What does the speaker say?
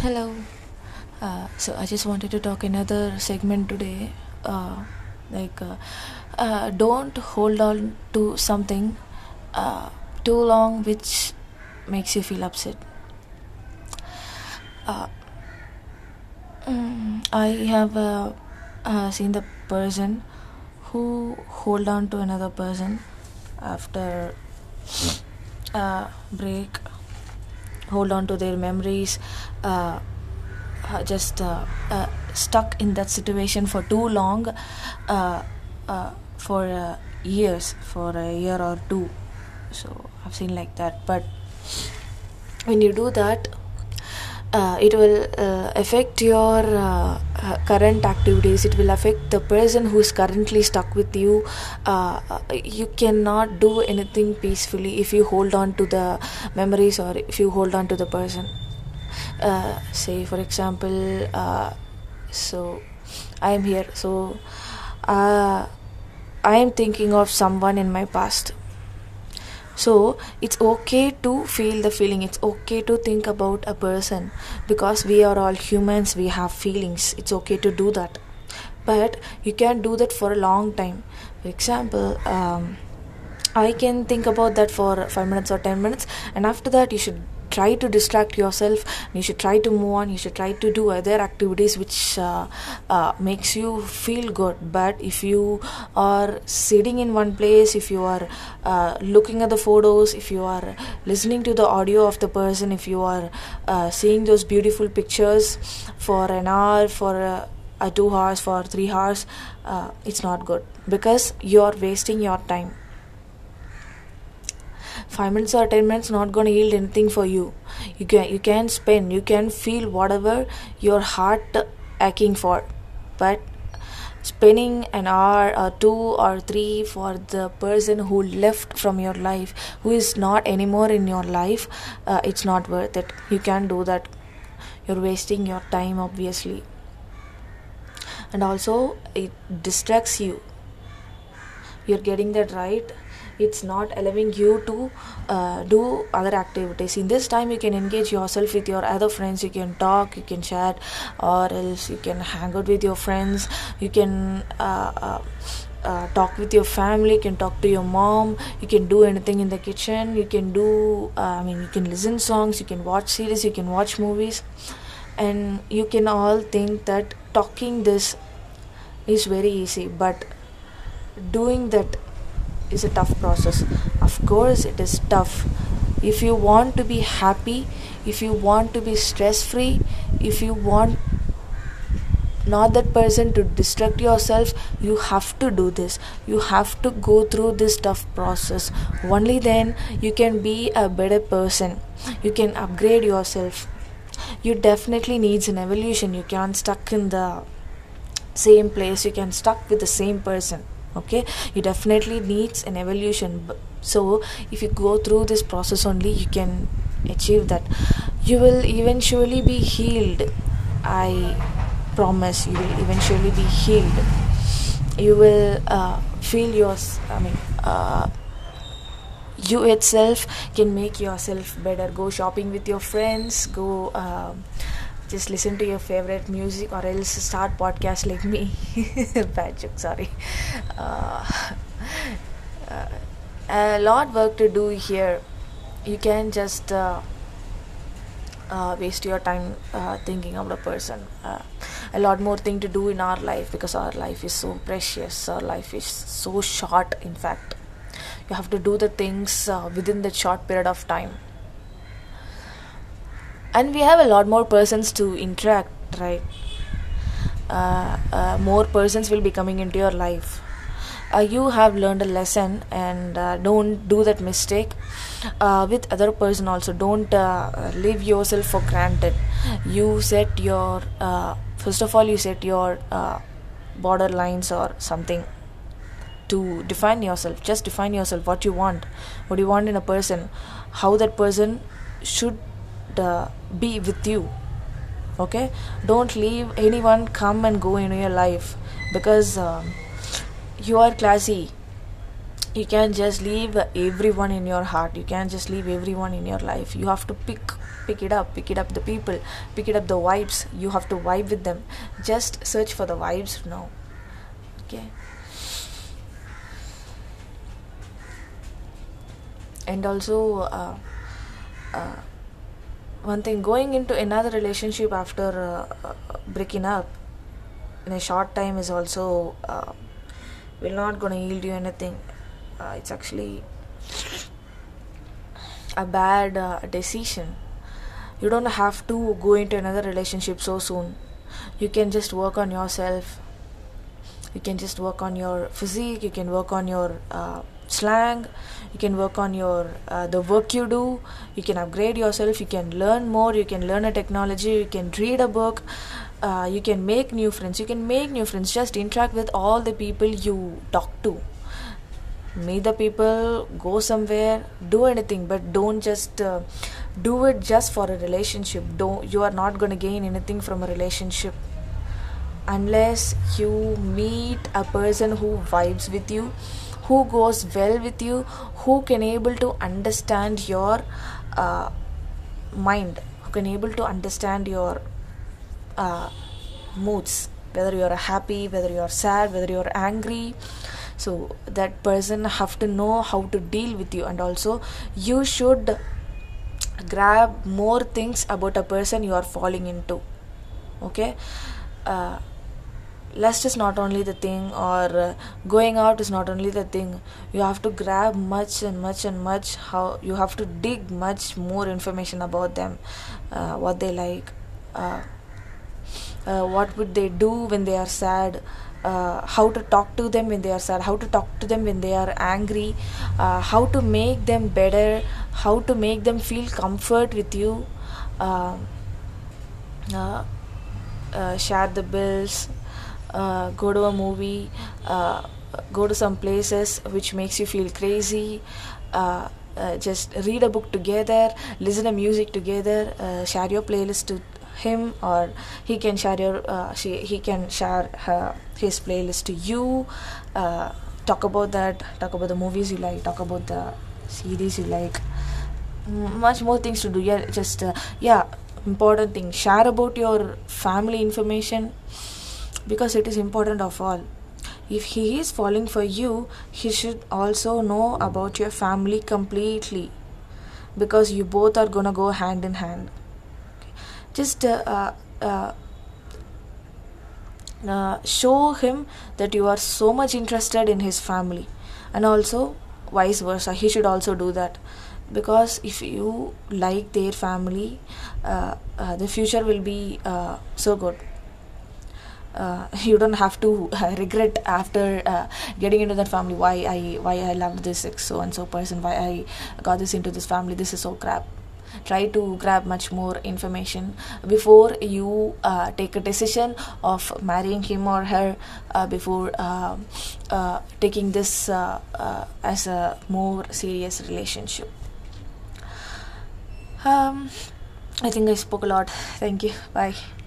Hello. Uh, so I just wanted to talk another segment today. Uh, like, uh, uh, don't hold on to something uh, too long, which makes you feel upset. Uh, mm, I have seen the person who hold on to another person after break hold on to their memories uh, uh, just uh, uh, stuck in that situation for too long uh, uh, for years for a year or two. So i've seen like that. But when you do that uh, it will uh, affect your uh, uh, current activities. It will affect the person who is currently stuck with you. Uh, uh, you cannot do anything peacefully if you hold on to the memories or if you hold on to the person. Say for example so i am here. So i am thinking of someone in my past so it's okay to feel the feeling. It's okay to think about a person. Because we are all humans we have feelings. It's okay to do that. But you can't do that for a long time. For example um, i can think about that for 5 minutes or 10 minutes. And after that you should try to distract yourself. You should try to move on. You should try to do other activities which uh, uh, makes you feel good. But if you are sitting in one place if you are uh, looking at the photos if you are listening to the audio of the person if you are uh, seeing those beautiful pictures for an hour for uh, uh, two hours for three hours uh, it's not good because you're wasting your time five minutes or ten minutes not going to yield anything for you. You can you can spend you can feel whatever your heart aching for. But spending an hour or two or three for the person who left from your life who is not anymore in your life uh, it's not worth it. You can't do that. You're wasting your time obviously. And also it distracts you. You're getting that right it's not allowing you to uh, do other activities. In this time you can engage yourself with your other friends. You can talk you can chat or else you can hang out with your friends. You can uh, uh, uh, talk with your family. You can talk to your mom. You can do anything in the kitchen. You can do uh, i mean you can listen songs. You can watch series. You can watch movies. And you can all think that talking this is very easy. But doing that is a tough process. Of course it is tough. If you want to be happy if you want to be stress free if you want not that person to distract yourself you have to do this. You have to go through this tough process. Only then you can be a better person. You can upgrade yourself. You definitely needs an evolution. You can't stuck in the same place. You can stuck with the same person okay? You definitely needs an evolution. So if you go through this process only you can achieve that. You will eventually be healed. I promise you will eventually be healed. You will uh, feel your i mean uh, you itself can make yourself better. Go shopping with your friends. Go uh, just listen to your favorite music or else start podcast like me. Bad joke sorry. Uh, uh, a lot work to do here. You can just uh, uh, waste your time uh, thinking of the person. Uh, a lot more thing to do in our life because our life is so precious. Our life is so short in fact. You have to do the things within that short period of time and we have a lot more persons to interact right? Uh, uh, more persons will be coming into your life. Uh, you have learned a lesson and uh, don't do that mistake uh, with other person also. Don't uh, leave yourself for granted. You set your first of all you set your uh, borderlines or something to define yourself. Just define yourself what you want. What you want in a person. How that person should uh, be with you. Okay? Don't leave anyone come and go in your life because um, you are classy. You can't just leave everyone in your heart. You can't just leave everyone in your life. You have to pick pick it up pick it up the people pick it up the vibes. You have to vibe with them. Just search for the vibes now. Okay? And also uh, uh, one thing going into another relationship after uh, uh, breaking up in a short time is also uh, will not gonna yield you anything. Uh, it's actually a bad uh, decision. You don't have to go into another relationship so soon. You can just work on yourself you can just work on your physique you can work on your uh, slang you can work on your uh, the work you do. You can upgrade yourself you can learn more you can learn a technology you can read a book uh, you can make new friends. You can make new friends just interact with all the people you talk to. Meet the people go somewhere do anything but don't just uh, do it just for a relationship. Don't you are not going to gain anything from a relationship unless you meet a person who vibes with you who goes well with you who can able to understand your uh, mind who can able to understand your uh, moods whether you are happy whether you are sad whether you are angry. So that person have to know how to deal with you. And also you should grab more things about a person you are falling into. Okay? Uh, lust is not only the thing or uh, going out is not only the thing. You have to grab much and much and much how you have to dig much more information about them uh, what they like uh, uh, what would they do when they are sad uh, how to talk to them when they are sad how to talk to them when they are angry uh, how to make them better how to make them feel comfort with you uh, uh, uh, share the bills uh, go to a movie uh, go to some places which makes you feel crazy uh, uh, just read a book together listen to music together uh, share your playlist to him or he can share your uh, she, he can share her, his playlist to you. Talk about that talk about the movies you like talk about the series you like. Mm, much more things to do. Yeah just yeah important thing. Share about your family information because it is important of all. If he is falling for you he should also know about your family completely because you both are gonna go hand in hand. Just uh, uh, uh, uh, show him that you are so much interested in his family and also vice versa. He should also do that because if you like their family uh, uh, the future will be so good you don't have to uh, regret after uh, getting into that family. Why I why I loved this so and so person? Why I got this into this family? This is so crap. Try to grab much more information before you uh, take a decision of marrying him or her uh, before uh, uh, taking this uh, uh, as a more serious relationship. Um, i think i spoke a lot. Thank you. Bye